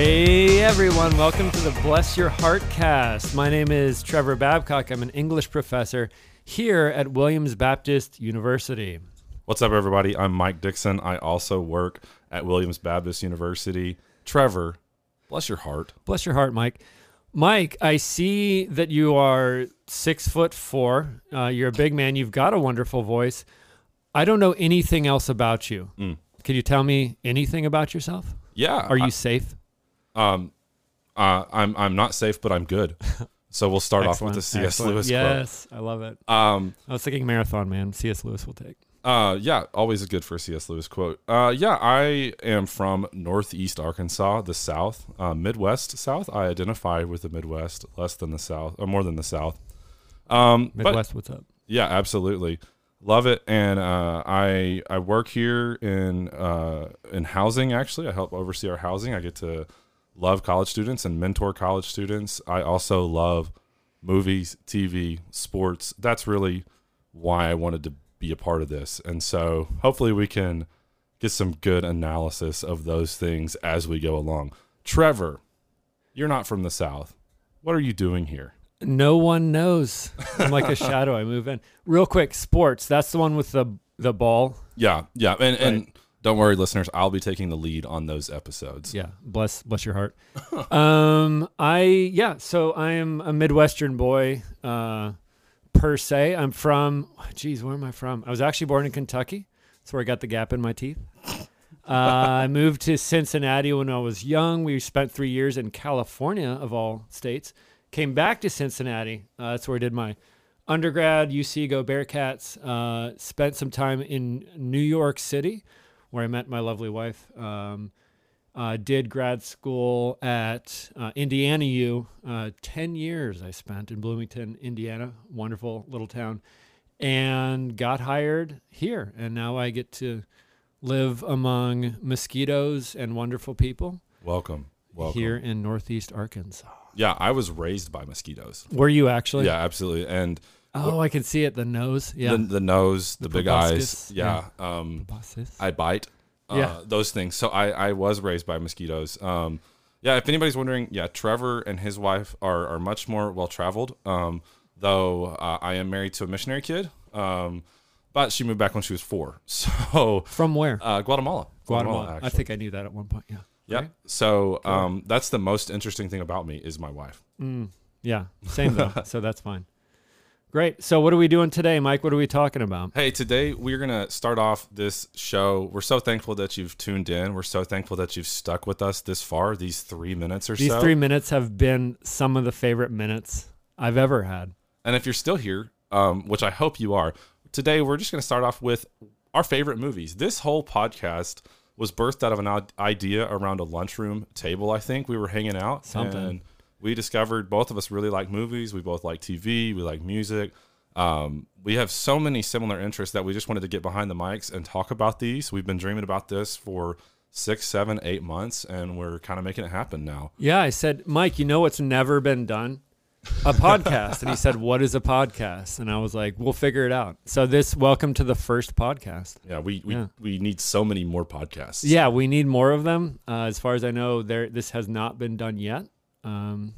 Hey everyone, welcome to the Bless Your Heart cast. My name is Trevor Babcock. I'm an English professor here at Williams Baptist University. What's up, everybody? I'm Mike Dixon. I also work at Williams Baptist University. Trevor, bless your heart. Bless your heart, Mike. Mike, I see that you are six foot four. Uh, you're a big man. You've got a wonderful voice. I don't know anything else about you. Mm. Can you tell me anything about yourself? Yeah. Are you safe? Um, uh, I'm I'm not safe, but I'm good. So we'll start off with the C.S. excellent. Lewis Yes, I love it. Um, I was thinking marathon man. C.S. Lewis will take. uh, yeah, always good for a C.S. Lewis quote. Uh, yeah, I am from Northeast Arkansas, the South, uh, Midwest South. I identify with the Midwest less than the South, or more than the South. Um, but Midwest, what's up? Yeah, absolutely. Love it. And uh, I I work here in uh, in housing. Actually, I help oversee our housing. I get to love college students and mentor college students. I also love movies, TV, sports. That's really why I wanted to be a part of this. And so hopefully we can get some good analysis of those things as we go along. Trevor, you're not from the South. What are you doing here? No one knows. I'm like a shadow. I move in real quick. Sports. That's the one with the the ball. Yeah, yeah, and and don't worry, listeners. I'll be taking the lead on those episodes. Yeah. Bless bless your heart. um. I yeah. So I am a Midwestern boy. Uh, per se. I'm from. Geez, where am I from? I was actually born in Kentucky. That's where I got the gap in my teeth. Uh, I moved to Cincinnati when I was young. We spent three years in California, of all states. Came back to Cincinnati. Uh, that's where I did my undergrad, UC Go Bearcats. Uh, spent some time in New York City, where I met my lovely wife. Um, uh, did grad school at uh, Indiana U. Uh, 10 years I spent in Bloomington, Indiana. Wonderful little town. And got hired here. And now I get to live among mosquitoes and wonderful people Welcome, welcome. here in Northeast Arkansas. Yeah, I was raised by mosquitoes. Were you actually? Yeah, absolutely. And Oh, I can see it. The nose. Yeah. the, the nose, the, The big eyes. Yeah. Um, Bosses. I bite. Uh, Yeah. Those things. So I, I was raised by mosquitoes. Um, yeah, if anybody's wondering, yeah, Trevor and his wife are, are much more well traveled. Um, though uh, I am married to a missionary kid. Um, but she moved back when she was four. So From where? uh, Guatemala. Guatemala. I think I knew that at one point. Yeah. Yeah. Right? So um, that's the most interesting thing about me is my wife. Mm, yeah. Same though. so that's fine. Great. So what are we doing today, Mike? What are we talking about? Hey, today we're going to start off this show. We're so thankful that you've tuned in. We're so thankful that you've stuck with us this far, these three minutes or so. These so. three minutes have been some of the favorite minutes I've ever had. and if you're still here, um, which I hope you are, today we're just going to start off with our favorite movies. This whole podcast was birthed out of an idea around a lunchroom table, I think. We were hanging out. Something. We discovered both of us really like movies. We both like TV. We like music. Um, we have so many similar interests that we just wanted to get behind the mics and talk about these. We've been dreaming about this for six, seven, eight months, and we're kind of making it happen now. Yeah, I said, Mike, you know what's never been done? A podcast. and he said, What is a podcast? And I was like, We'll figure it out. So this welcome to the first podcast. Yeah, we we, Yeah. we need so many more podcasts. Yeah, we need more of them. Uh, as far as I know, there this has not been done yet. Um,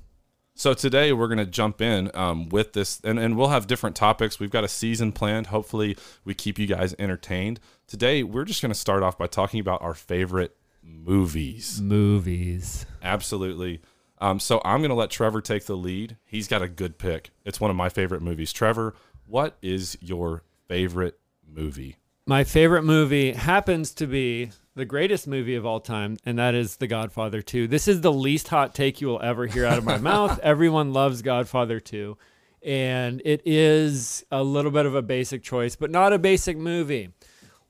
So today we're going to jump in um, with this, and, and we'll have different topics. We've got a season planned. Hopefully, we keep you guys entertained. Today, we're just going to start off by talking about our favorite movies. movies. Absolutely. Um, so I'm going to let Trevor take the lead. He's got a good pick. It's one of my favorite movies. Trevor, what is your favorite movie? My favorite movie happens to be the greatest movie of all time, and that is The Godfather 2. This is the least hot take you will ever hear out of my mouth. Everyone loves Godfather 2. And it is a little bit of a basic choice, but not a basic movie.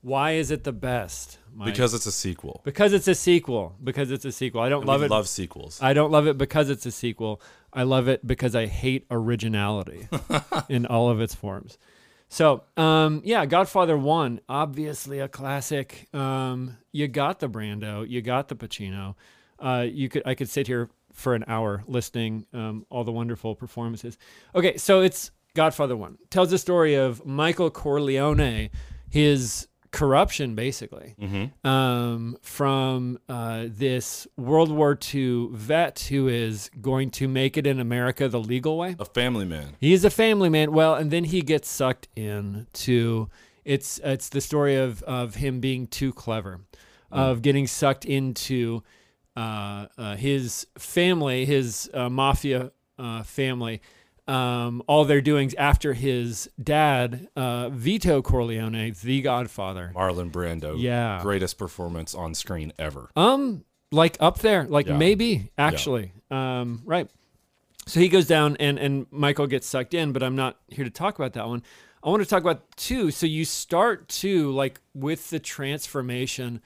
Why is it the best? Mike? Because it's a sequel. because it's a sequel. Because it's a sequel. I don't And love we it. love sequels. I don't love it because it's a sequel. I love it because I hate originality in all of its forms. So, um, yeah, Godfather 1, obviously a classic. Um, you got the Brando, you got the Pacino. Uh, you could I could sit here for an hour listing um, all the wonderful performances. Okay, so it's Godfather 1. Tells the story of Michael Corleone, his corruption, basically, Mm-hmm. um, from uh, this World War II vet who is going to make it in America the legal way. A family man. He is a family man. Well, and then he gets sucked in to it's it's the story of of him being too clever, of getting sucked into uh, uh, his family, his uh, mafia uh, family. Um, all they're doing after his dad, uh, Vito Corleone, the Godfather. Marlon Brando. Yeah. Greatest performance on screen ever. Um, like up there, like Yeah. maybe actually. Um, right. So he goes down, and and Michael gets sucked in, but I'm not here to talk about that one. I want to talk about two. So you start to like with the transformation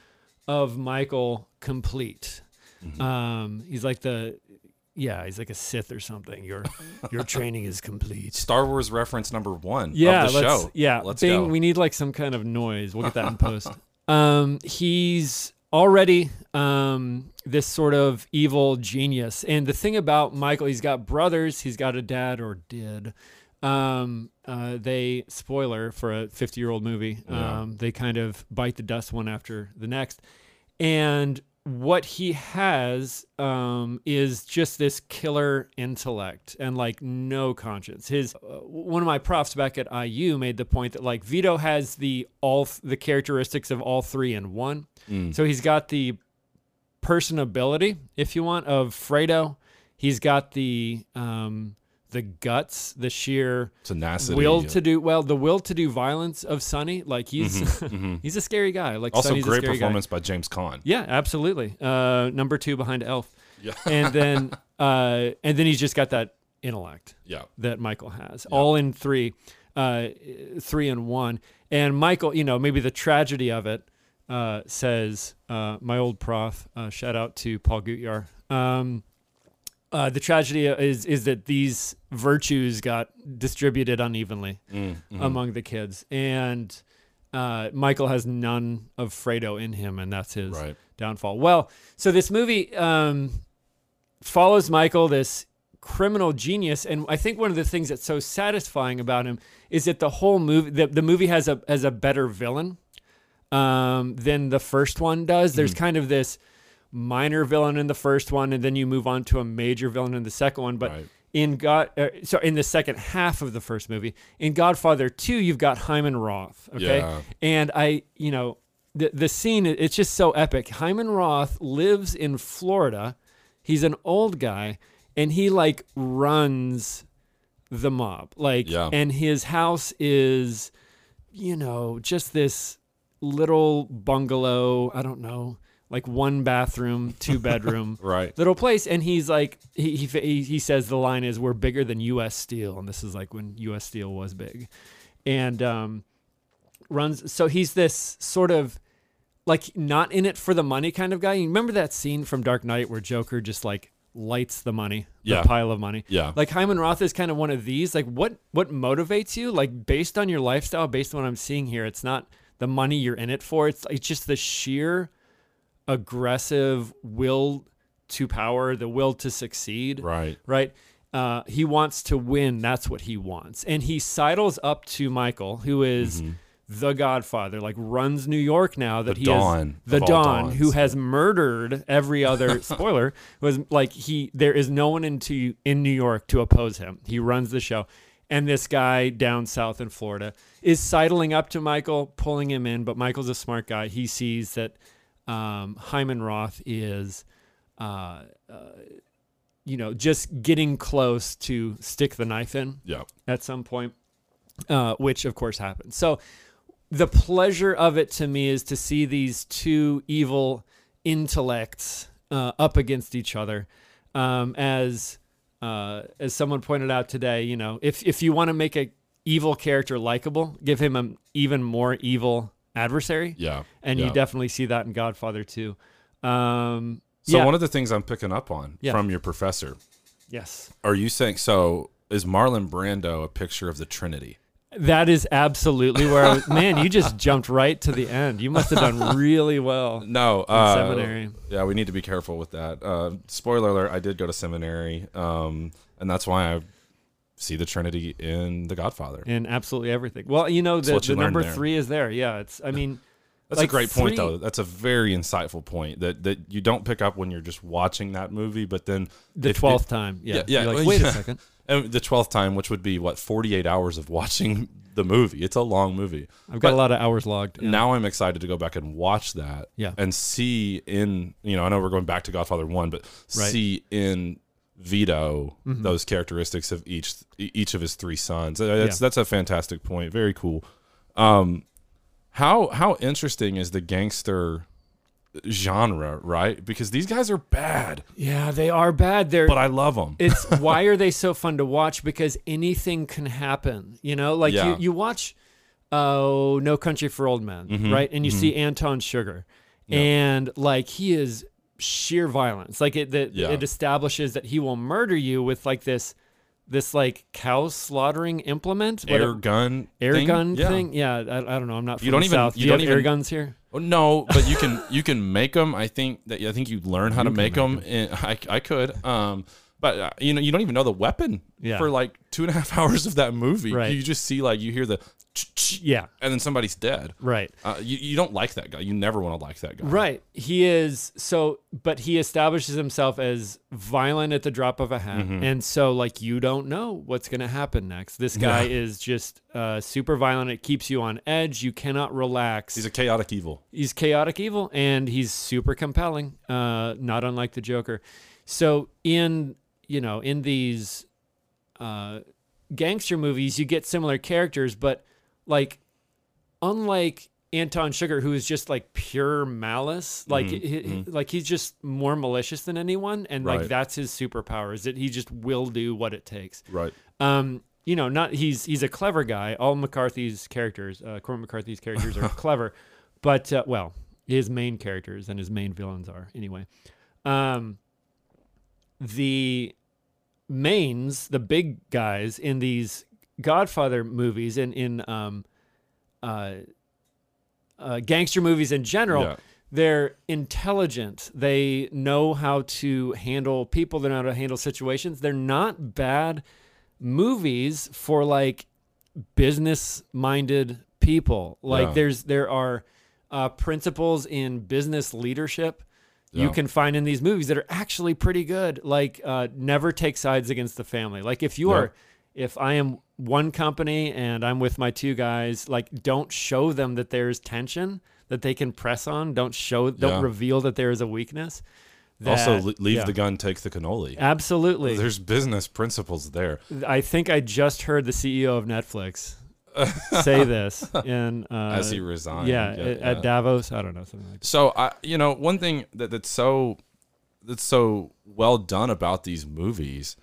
of Michael complete. Mm-hmm. Um, he's like the yeah, he's like a Sith or something. Your your training is complete. Star Wars reference number one Yeah, of the let's, show. yeah. Let's Bing, go. We need like some kind of noise. We'll get that in post. Um, he's already um this sort of evil genius, and the thing about Michael, he's got brothers. He's got a dad, or did. Um, uh, they spoiler for a 50 year old movie. Yeah. Um, they kind of bite the dust one after the next, and what he has um, is just this killer intellect and like no conscience. His uh, one of my profs back at IU made the point that like Vito has the all the characteristics of all three in one. Mm. So he's got the personability, if you want, of Fredo. He's got the um, the guts, the sheer Tenacity. will to do well, the will to do violence of Sonny. Like he's Mhm. he's a scary guy. Like Also, Sonny's a great scary guy. performance by James Caan. Yeah, absolutely. Uh, number two behind Elf, Yeah. and then uh, and then he's just got that intellect yeah. that Michael has, all in three, uh, three and one. And Michael, you know, maybe the tragedy of it uh, says uh, my old prof. Uh, shout out to Paul Gutyar. Um, uh, the tragedy is is that these virtues got distributed unevenly Mm, mhm. among the kids, and uh, Michael has none of Fredo in him, and that's his Right. downfall. Well, so this movie um, follows Michael, this criminal genius, and I think one of the things that's so satisfying about him is that the whole movie, the, the movie has a has a better villain um, than the first one does. There's Mm-hmm. kind of this minor villain in the first one, and then you move on to a major villain in the second one. But Right. in God, uh, so in the second half of the first movie, in Godfather Two, you've got Hyman Roth. Okay, Yeah. and I, you know, the the scene it's just so epic. Hyman Roth lives in Florida. He's an old guy, and he like runs the mob. Like, Yeah. and his house is, you know, just this little bungalow. I don't know, like one bathroom, two bedroom Right. little place. And he's like he, he he says the line is we're bigger than US Steel. And this is like when US Steel was big. And um runs so he's this sort of like not in it for the money kind of guy. You remember that scene from Dark Knight where Joker just like lights the money the Yeah. pile of money? Yeah. like Hyman Roth is kind of one of these. Like what what motivates you? Like based on your lifestyle based on what I'm seeing here it's not the money you're in it for. It's it's just the sheer aggressive will to power, the will to succeed, right. right? Uh, he wants to win. That's what he wants. And he sidles up to Michael, who is the Godfather, like runs New York now. That The he Don is the Don, who has murdered every other spoiler. Was like he. There is no one into in New York to oppose him. He runs the show. And this guy down south in Florida is sidling up to Michael, pulling him in. But Michael's a smart guy. He sees that um, Hyman Roth is, uh, uh, you know, just getting close to stick the knife in Yeah. at some point, uh, which of course happens. So the pleasure of it to me is to see these two evil intellects uh, up against each other. Um, as uh, as someone pointed out today, you know, if if you want to make a evil character likable, give him an even more evil adversary Yeah. and yeah. you definitely see that in Godfather too. Um, So yeah. one of the things I'm picking up on Yeah. from your professor, yes, are you saying so? Is Marlon Brando a picture of the Trinity? that is absolutely where I was. Man, you just jumped right to the end. You must have done really well. No, uh, seminary. Yeah, we need to be careful with that. Uh, spoiler alert: I did go to seminary, um, and that's why I see the Trinity in The Godfather. in absolutely everything. Well, you know, the, you the number there. three is there. Yeah, it's. I mean, That's Like a great point, three- though. That's a very insightful point that that you don't pick up when you're just watching that movie, but then the twelfth time. Yeah, Yeah, yeah, You're like, oh, wait yeah. a second. and the twelfth time, which would be what 48 hours of watching the movie. It's a long movie. I've got But a lot of hours logged. Yeah. Now I'm excited to go back and watch that. Yeah. and see in you know I know we're going back to Godfather one, but Right. see in Vito Mhm. those characteristics of each each of his three sons. That's that's a fantastic point. Very cool. Um, how how interesting is the gangster genre, right? Because these guys are bad, yeah, they are bad. They're but I love them. it's why are they so fun to watch because anything can happen you know like Yeah. you, you watch oh no country for old men Mhm, right and you mhm. see Anton Chigurh Yeah. and like he is sheer violence like it that Yeah. it establishes that he will murder you with like this this like cow slaughtering implement Air a- gun, air thing? gun Yeah. thing yeah I, I don't know i'm not from You don't the even- south you Do you don't have air even- guns here no, but you can you can make them. I think that I think you learn how You to make make them. I, I could, um, but uh, you know you don't even know the weapon Yeah. for like two and a half hours of that movie. Right. You just see like you hear the, yeah and then somebody's dead. right Uh, you you don't like that guy. You never want to like that guy. Right. He is so but he establishes himself as violent at the drop of a hat. Mhm. And so like you don't know what's going to happen next. This guy Yeah. is just uh, super violent. It keeps you on edge. You cannot relax. He's a chaotic evil. he's chaotic evil and he's super compelling uh not unlike the joker so in you know in these uh gangster movies you get similar characters but like unlike Anton Chigurh who is just like pure malice like Mhm, he, he- like he's just more malicious than anyone and like that's his superpower is that he just will do what it takes Right. um, you know, not he's he's a clever guy. All McCarthy's characters, uh, Cormac McCarthy's characters are clever, but uh, well, his main characters and his main villains are anyway. Um, the mains, the big guys in these Godfather movies and in um, uh, uh, gangster movies in general, Yeah. they're intelligent. They know how to handle people. They know how to handle situations. They're not bad movies for like business minded people. Like Yeah. there's there are uh, principles in business leadership you can find in these movies that are actually pretty good. Like uh, never take sides against the family. Like if you Yeah. are if I am one company and I'm with my two guys, like don't show them that there's tension that they can press on. Don't show don't Yeah. reveal that there is a weakness. also, That- le- leave yeah. the gun, take the cannoli. Absolutely. There's business principles there. I think I just heard the CEO of Netflix say this in uh, As he resigned. yeah, yeah. at Davos. I don't know something like that. So I, you know, one thing that, that's so that's so well done about these movies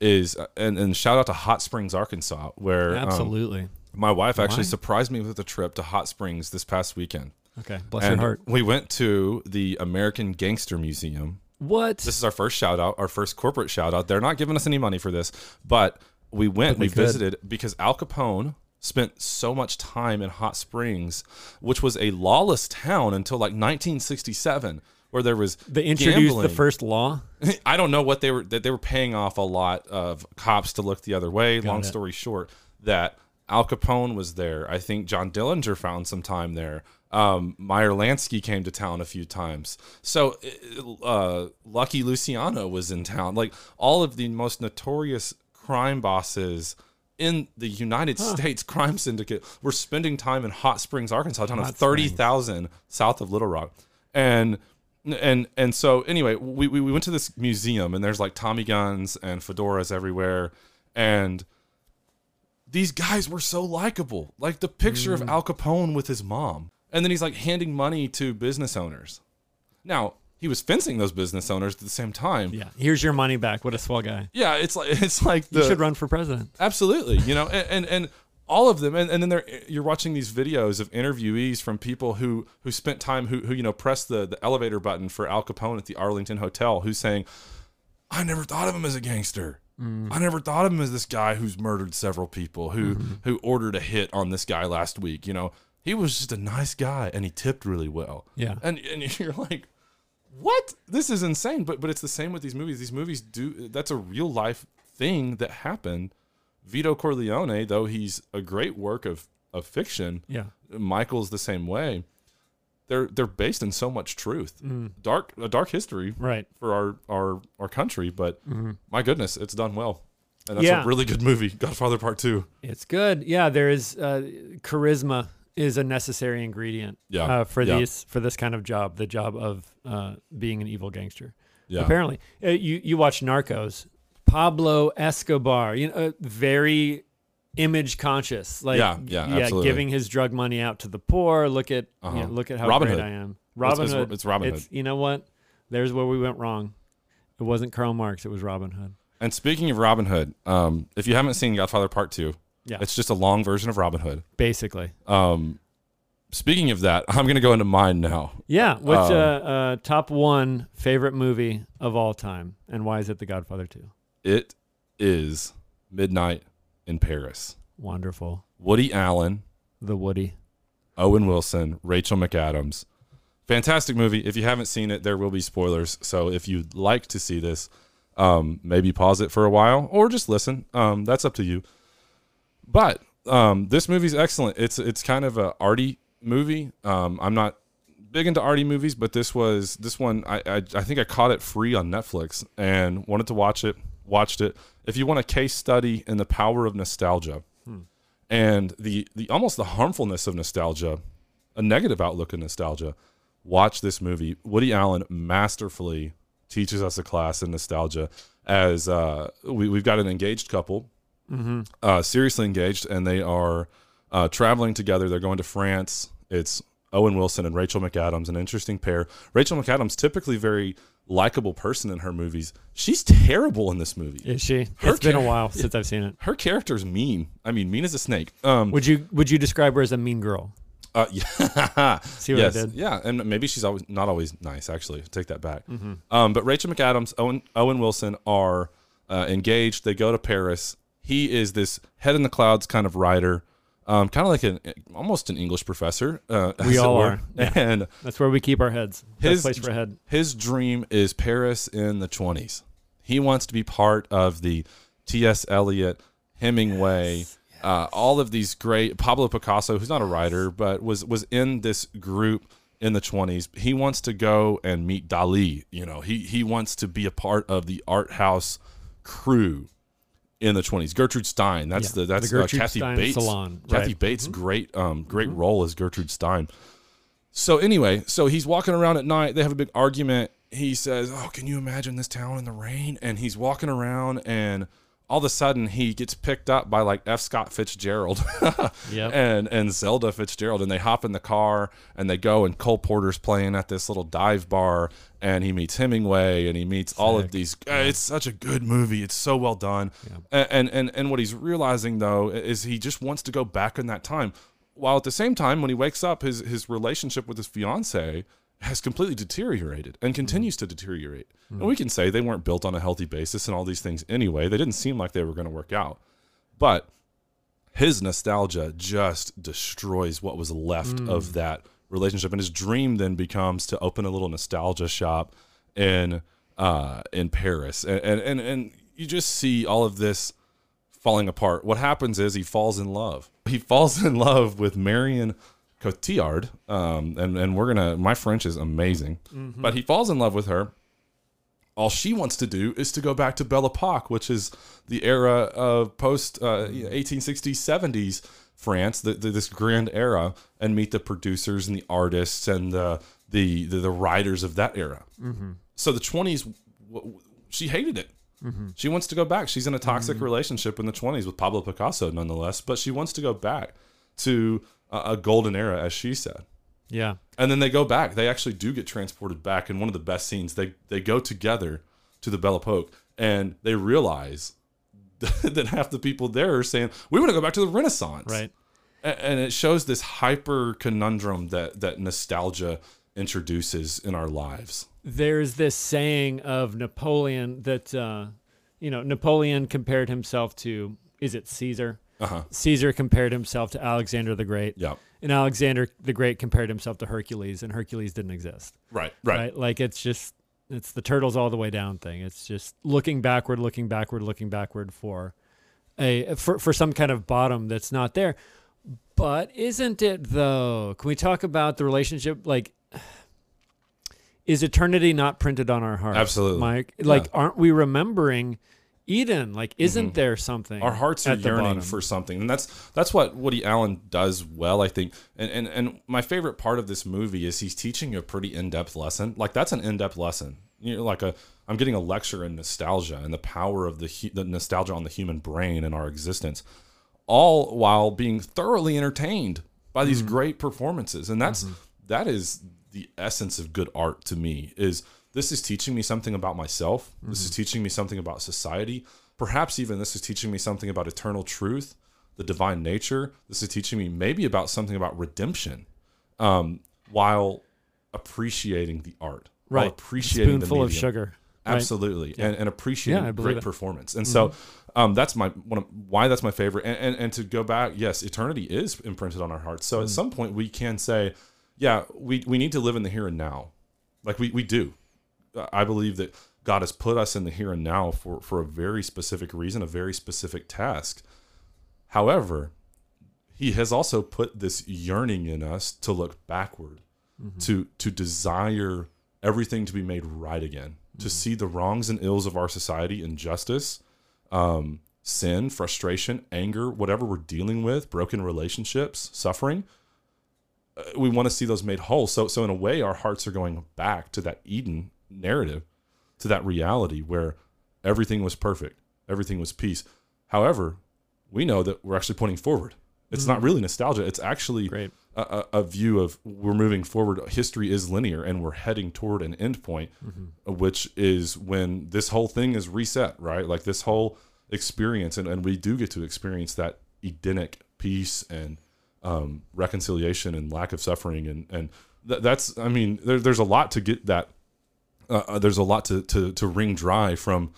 is, and, and shout out to Hot Springs, Arkansas, where um, Absolutely. my wife actually Why? surprised me with a trip to Hot Springs this past weekend. okay. Bless and your heart. we went to the American Gangster Museum. What? This is our first shout out, our first corporate shout out. They're not giving us any money for this, but we went, But they we visited because Al Capone spent so much time in Hot Springs, which was a lawless town until like 1967, where there was they introduced the first law. I don't know what they were that they were paying off a lot of cops to look the other way. Long it. story short, that Al Capone was there. I think John Dillinger found some time there. Um, Meyer Lansky came to town a few times. So uh, Lucky Luciano was in town. Like all of the most notorious crime bosses in the United States crime syndicate were spending time in Hot Springs, Arkansas, a town of Hot thirty Springs. south of Little Rock, and and and so anyway, we, we we went to this museum and there's like Tommy guns and fedoras everywhere, and these guys were so likable. Like the picture Mm. of Al Capone with his mom, and then he's like handing money to business owners. Now he was fencing those business owners at the same time. Yeah. Here's your money back. What a swell guy. Yeah, it's like it's like You should run for president. Absolutely, you know, and and, and all of them, and, and then they're, you're watching these videos of interviewees from people who who spent time who who you know pressed the the elevator button for Al Capone at the Arlington Hotel, who's saying, "I never thought of him as a gangster. Mm. I never thought of him as this guy who's murdered several people, who mm-hmm. who ordered a hit on this guy last week. You know, he was just a nice guy, and he tipped really well. Yeah. and and you're like." What? This is insane, but but it's the same with these movies. These movies do that's a real life thing that happened. Vito Corleone, though he's a great work of of fiction, Yeah. Michael's the same way. they're they're based in so much truth. Dark a dark history Right. for our our our country, but my goodness, it's done well. And that's Yeah. a really good movie, Godfather Part 2. It's good. Yeah, there is uh, charisma is a necessary ingredient Yeah, uh, for yeah. these for this kind of job, the job of uh, being an evil gangster. Yeah. Apparently, uh, you you watch Narcos, Pablo Escobar, you know, very image conscious, like Yeah, yeah, yeah absolutely. giving his drug money out to the poor. Look at Uh-huh. know, look at how Robin great Hood. I am. Robin it's, Hood. It's Robin It's Hood. you know what? There's where we went wrong. It wasn't Karl Marx. It was Robin Hood. And speaking of Robin Hood, um, if you haven't seen Godfather Part 2, Yeah. it's just a long version of Robin Hood. Basically, Um, speaking of that, I'm going to go into mine now. yeah. What's Um, uh, uh, top one favorite movie of all time, and why is it The Godfather Two? It is Midnight in Paris. Wonderful. Woody Allen, The Woody. Owen Wilson, Rachel McAdams. Fantastic movie. If you haven't seen it, there will be spoilers. So if you'd like to see this, um, maybe pause it for a while or just listen. Um, that's up to you. But um, this movie's excellent. It's it's kind of a arty movie. Um, I'm not big into arty movies, but this was this one. I, I I think I caught it free on Netflix and wanted to watch it. Watched it. If you want a case study in the power of nostalgia and the the almost the harmfulness of nostalgia, a negative outlook of nostalgia. Watch this movie. Woody Allen masterfully teaches us a class in nostalgia. As uh, we, we've got an engaged couple, uh, seriously engaged, and they are uh, traveling together. They're going to France. It's Owen Wilson and Rachel McAdams, an interesting pair. Rachel McAdams, typically very likable person in her movies. She's terrible in this movie. Is she? Her it's been a while since I've seen it. Her character's mean. I mean, mean as a snake. Um, Would you Would you describe her as a mean girl? Uh, yeah. See what I did? Yeah, and maybe she's always not always nice. Actually, take that back. Mm-hmm. Um, but Rachel McAdams, Owen Owen Wilson are uh, engaged. They go to Paris. He is this head in the clouds kind of writer, um, kind of like an almost an English professor. Uh, We all are, yeah. And That's where we keep our heads. Best His- place for head. his dream is Paris in the 20s. He wants to be part of the T.S. Eliot, Hemingway, uh, all of these great Pablo Picasso, who's not a writer, but was was in this group in the 20s. He wants to go and meet Dali. You know, he he wants to be a part of the art house crew in the 20s. Gertrude Stein, that's Yeah, the that's the Gertrude uh, Kathy Stein Bates. salon, Kathy right. Mm-hmm. Bates, great um great role as Gertrude Stein. So anyway, so he's walking around at night. They have a big argument. He says, "Oh, can you imagine this town in the rain?" And he's walking around, and all of a sudden he gets picked up by like F. Scott Fitzgerald Yep. and and Zelda Fitzgerald, and they hop in the car and they go. And Cole Porter's playing at this little dive bar, and he meets Hemingway, and he meets all of these. uh, It's such a good movie. It's so well done. A- And and and what he's realizing though is he just wants to go back in that time while at the same time when he wakes up his his relationship with his fiance has completely deteriorated and mm-hmm. continues to deteriorate. And mm-hmm. we can say they weren't built on a healthy basis and all these things anyway. They didn't seem like they were going to work out. But his nostalgia just destroys what was left of mm. that relationship. And his dream then becomes to open a little nostalgia shop in uh in Paris. And and and, and you just see all of this falling apart. What happens is he falls in love. He falls in love with Marion Cotillard, um, and and we're gonna. My French is amazing, mm-hmm. but he falls in love with her. All she wants to do is to go back to Belle Epoque, which is the era of post uh, mm-hmm. 1860s, 70s France, the, the, this grand era, and meet the producers and the artists and the the the, the writers of that era. Mm-hmm. So the 20s, w- w- she hated it. She wants to go back. She's in a toxic relationship in the 20s with Pablo Picasso, nonetheless, but she wants to go back to a, golden era, as she said. Yeah. And then they go back. They actually do get transported back. And one of the best scenes, they they go together to the Belle Epoque, and they realize that half the people there are saying, "We want to go back to the Renaissance." Right. And it shows this hyper conundrum that that nostalgia introduces in our lives. There's this saying of Napoleon that, uh, you know, Napoleon compared himself to, is it Caesar? Uh-huh. Caesar compared himself to Alexander the Great. Yeah. And Alexander the Great compared himself to Hercules, and Hercules didn't exist. Right. Right. Like it's just, it's the turtles all the way down thing. It's just looking backward, looking backward, looking backward for a, for, for some kind of bottom that's not there. But isn't it though? Can we talk about the relationship? Like, is eternity not printed on our hearts? Absolutely. Mike. Like, aren't we remembering Eden? Like, isn't there something? Mm-hmm. our hearts are yearning bottom? for something and that's that's what woody allen does well i think and, and and my favorite part of this movie is he's teaching a pretty in-depth lesson like that's an in-depth lesson you know like a i'm getting a lecture in nostalgia and the power of the the nostalgia on the human brain and our existence all while being thoroughly entertained by these great performances and that's that is the essence of good art to me is this is teaching me something about myself this is teaching me something about society perhaps even this is teaching me something about eternal truth the divine nature this is teaching me maybe about something about redemption um, while appreciating the art while right. appreciating spoonful the of medium. sugar. right? Absolutely, and, and appreciating Yeah, great. Mm-hmm. performance. And so, um, that's my one of, why that's my favorite. And, and and to go back, yes, eternity is imprinted on our hearts. So at Mm. some point, we can say, yeah, we we need to live in the here and now, like we we do. I believe that God has put us in the here and now for for a very specific reason, a very specific task. However, He has also put this yearning in us to look backward, to to desire everything to be made right again, to see the wrongs and ills of our society, injustice, um, sin, frustration, anger, whatever we're dealing with, broken relationships, suffering. uh, We want to see those made whole. So, so in a way, our hearts are going back to that Eden narrative, to that reality where everything was perfect, everything was peace. However, we know that we're actually pointing forward. It's not mm-hmm. really nostalgia. It's actually Great. a, a, a view of we're moving forward. History is linear, and we're heading toward an end point, mm-hmm. uh, which is when this whole thing is reset, right? Like this whole experience, and, and we do get to experience that Edenic peace and um, reconciliation and lack of suffering, and and th- that's, I mean, there, there's a lot to get that. Uh, uh, there's a lot to to to wring dry from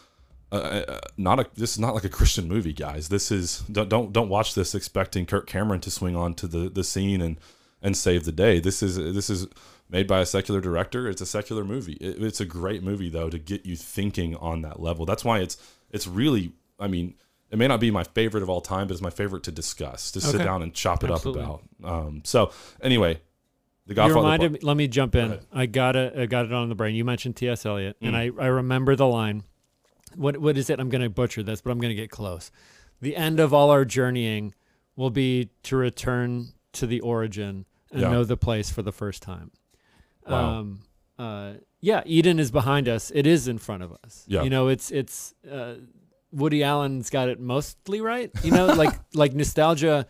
uh, uh, not a this is not like a Christian movie, guys. This is don't don't don't watch this expecting Kirk Cameron to swing onto the the scene and and save the day. This is this is made by a secular director. It's a secular movie. It, it's a great movie though to get you thinking on that level. That's why it's it's really. I mean, it may not be my favorite of all time, but it's my favorite to discuss, to sit down and chop it Absolutely. up about. Um, so anyway, the You Godfather. reminded part- me. Let me jump in. ahead. I got it. I got it on the brain. You mentioned T.S. Eliot, and Mm. I, I remember the line. What what is it? I'm going to butcher this, but I'm going to get close. The end of all our journeying will be to return to the origin and Yeah. know the place for the first time. Wow. Um, uh, yeah, Eden is behind us. It is in front of us. Yeah. You know, it's it's uh, Woody Allen's got it mostly right. You know, like like nostalgia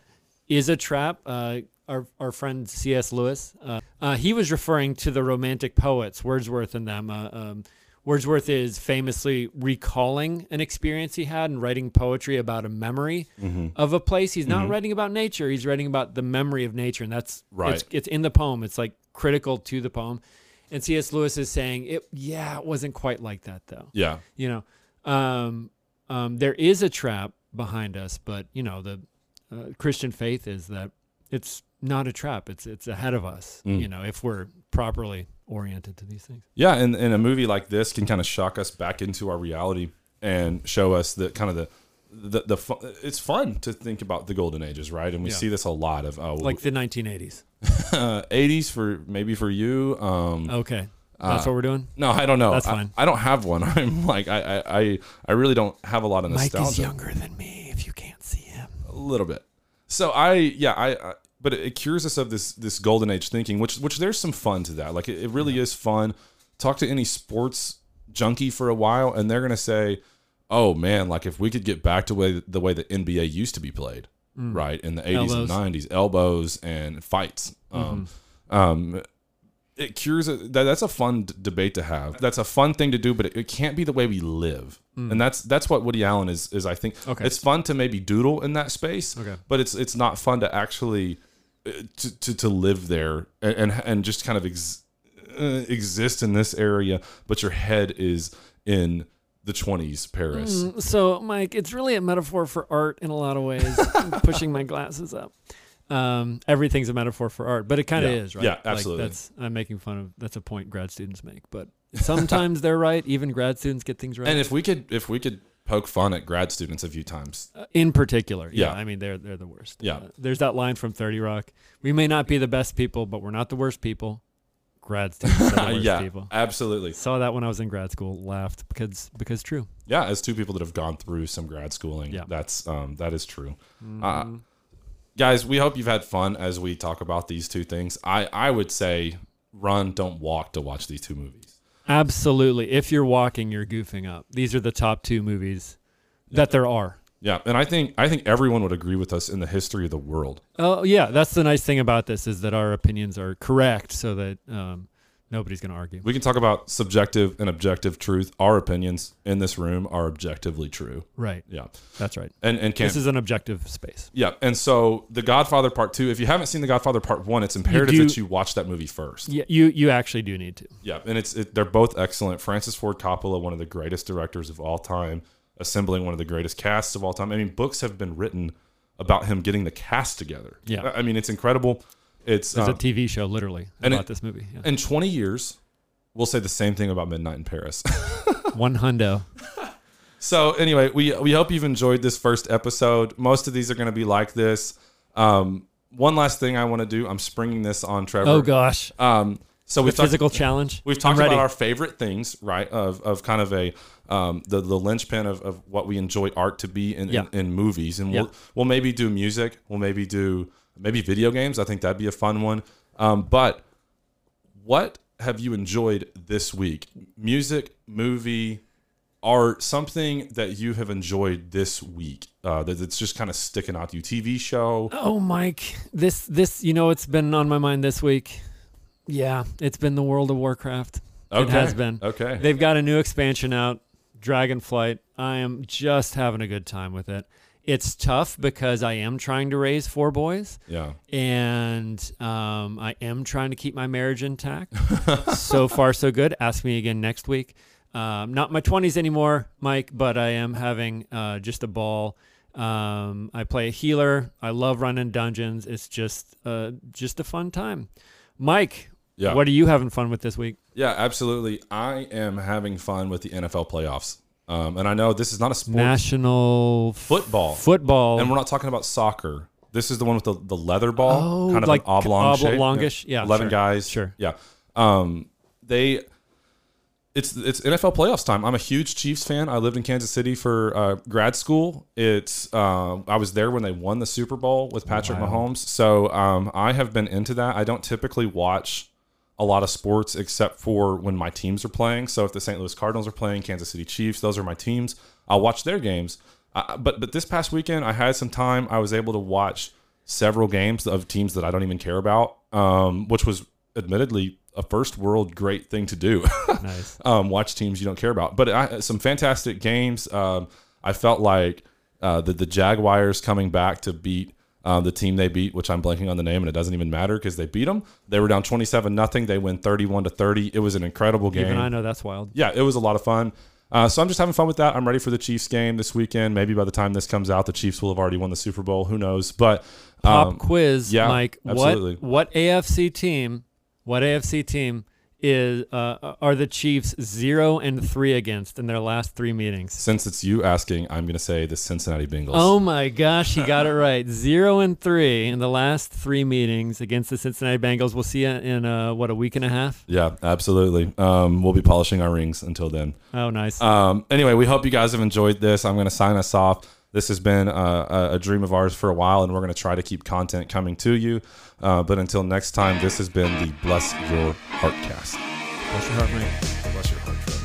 is a trap. Uh, our our friend C.S. Lewis, uh, uh, he was referring to the Romantic poets, Wordsworth and them. Uh, um, Wordsworth is famously recalling an experience he had and writing poetry about a memory Mhm. of a place. He's not Mhm. writing about nature. He's writing about the memory of nature, and that's Right. It's, it's in the poem. It's like critical to the poem. And C.S. Lewis is saying it. Yeah, it wasn't quite like that though. Yeah. You know, um, um, there is a trap behind us, but you know the uh, Christian faith is that it's not a trap. It's it's ahead of us. Mm. You know, if we're properly oriented to these things. Yeah, and, and a movie like this can kind of shock us back into our reality and show us the kind of the the, the fu- it's fun to think about the golden ages, right? And we Yeah. see this a lot of oh, Like the 1980s. uh, 80s for maybe for you. Um, Okay, that's Uh, what we're doing. no, I don't know. That's I- fine. I, don't have one. I'm like I, I I I really don't have a lot of Mike nostalgia. is younger than me. If you can't see him. a little bit. So I yeah I, I but it, it cures us of this this golden age thinking, which which there's some fun to that. Like it, it really is fun. Talk to any sports junkie for a while, and they're gonna say, "Oh man, like if we could get back to way the way the NBA used to be played, right in the 80s and 90s, elbows and fights." Um, um, it cures it. That, that's a fun d- debate to have. That's a fun thing to do, but it, it can't be the way we live. And that's that's what Woody Allen is. Is I think Okay. it's fun to maybe doodle in that space, Okay. but it's it's not fun to actually to to, to live there and, and and just kind of ex, uh, exist in this area, but your head is in the 20s Paris. Mm, So, Mike, it's really a metaphor for art in a lot of ways. Pushing my glasses up. Um, everything's a metaphor for art, but it kind of Yeah. is, right? Yeah, Like, absolutely. that's I'm making fun of. That's a point grad students make, but sometimes they're right. Even grad students get things right. And if we could if we could poke fun at grad students a few times. Uh, in particular. Yeah. Yeah. I mean, they're they're the worst. Yeah. Uh, there's that line from 30 Rock. We may not be the best people, but we're not the worst people. Grad students are the worst yeah, people. absolutely. Saw that when I was in grad school. Laughed because because true. Yeah, as two people that have gone through some grad schooling, Yeah. Mm-hmm. that's um, that is true. Uh, guys, we hope you've had fun as we talk about these two things. I I would say run, don't walk to watch these two movies. Absolutely. If you're walking, you're goofing up. These are the top two movies that there are. Yeah, and I think I think everyone would agree with us in the history of the world. Oh yeah, that's the nice thing about this is that our opinions are correct, so that um, nobody's going to argue. We can talk about subjective and objective truth. Our opinions in this room are objectively true. Right. Yeah, That's right. and and can This is an objective space. yeah, and so The Godfather Part Two. If you haven't seen The Godfather Part One, it's imperative do- that you watch that movie first. Yeah, you you actually do need to. Yeah, and it's it, they're both excellent. Francis Ford Coppola, one of the greatest directors of all time, assembling one of the greatest casts of all time. I mean, books have been written about him getting the cast together. Yeah. I mean, it's incredible. It's There's uh, a TV show literally about it- this movie. Yeah. in 20 years, we'll say the same thing about Midnight in Paris. One hundo. so anyway, we we hope you've enjoyed this first episode. Most of these are going to be like this. Um, one last thing I want to do. I'm springing this on Trevor. Oh gosh, Um, so we've talked, physical challenge. We've talked about our favorite things, right? Of, of kind of a um, the the linchpin of, of what we enjoy art to be in, Yeah. in, in movies, and we'll we'll maybe do music, we'll maybe do maybe video games. I think that'd be a fun one. Um, but what have you enjoyed this week? Music, movie, art, something that you have enjoyed this week uh, that, that's just kind of sticking out to you. TV show. Oh, Mike, this this you know it's been on my mind this week. Yeah, it's been the World of Warcraft. Okay. It has been. okay. They've got a new expansion out, Dragonflight. I am just having a good time with it. It's tough because I am trying to raise four boys, yeah. and um, I am trying to keep my marriage intact. so far, so good. Ask me again next week. Um, not my 20s anymore, Mike, but I am having uh, just a ball. Um, I play a healer. I love running dungeons. It's just uh, just a fun time. Mike, Yeah. what are you having fun with this week? Yeah, absolutely. I am having fun with the NFL playoffs. Um, and I know this is not a sport National football. football. and we're not talking about soccer. This is the one with the, the leather ball, Oh, kind of like an oblong shape. oblongish? Yeah, eleven sure. guys. Sure. Yeah. Um, they. It's it's NFL playoffs time. I'm a huge Chiefs fan. I lived in Kansas City for uh, grad school. It's uh, I was there when they won the Super Bowl with Patrick. Mahomes. So um, I have been into that. I don't typically watch a lot of sports except for when my teams are playing. So if the St. Louis Cardinals are playing, Kansas City Chiefs, those are my teams. I'll watch their games. Uh, but but this past weekend, I had some time. I was able to watch several games of teams that I don't even care about, um, which was admittedly a first world great thing to do. nice. um, watch teams you don't care about. But I, some fantastic games. Um, I felt like uh, the the Jaguars coming back to beat um, the team they beat, which I'm blanking on the name, and it doesn't even matter because they beat them. They were down 27 nothing. They win 31 to 30. It was an incredible game. Even I know that's wild. Yeah, it was a lot of fun. Uh, so I'm just having fun with that. I'm ready for the Chiefs game this weekend. Maybe by the time this comes out, the Chiefs will have already won the Super Bowl. Who knows? But Pop um, quiz, yeah, Mike. absolutely. What what AFC team? What AFC team is uh, are the Chiefs zero and three against in their last three meetings? since it's you asking, I'm going to say the Cincinnati Bengals. Oh my gosh, he got it right. Zero and three in the last three meetings against the Cincinnati Bengals. We'll see you in uh, what a week and a half. Yeah, absolutely. Um, we'll be polishing our rings until then. Oh, nice. Um, anyway, we hope you guys have enjoyed this. I'm going to sign us off. This has been a, a dream of ours for a while, and we're going to try to keep content coming to you. Uh, but until next time, this has been the Bless Your Heart cast. Bless your heart, Mike. Bless your heart.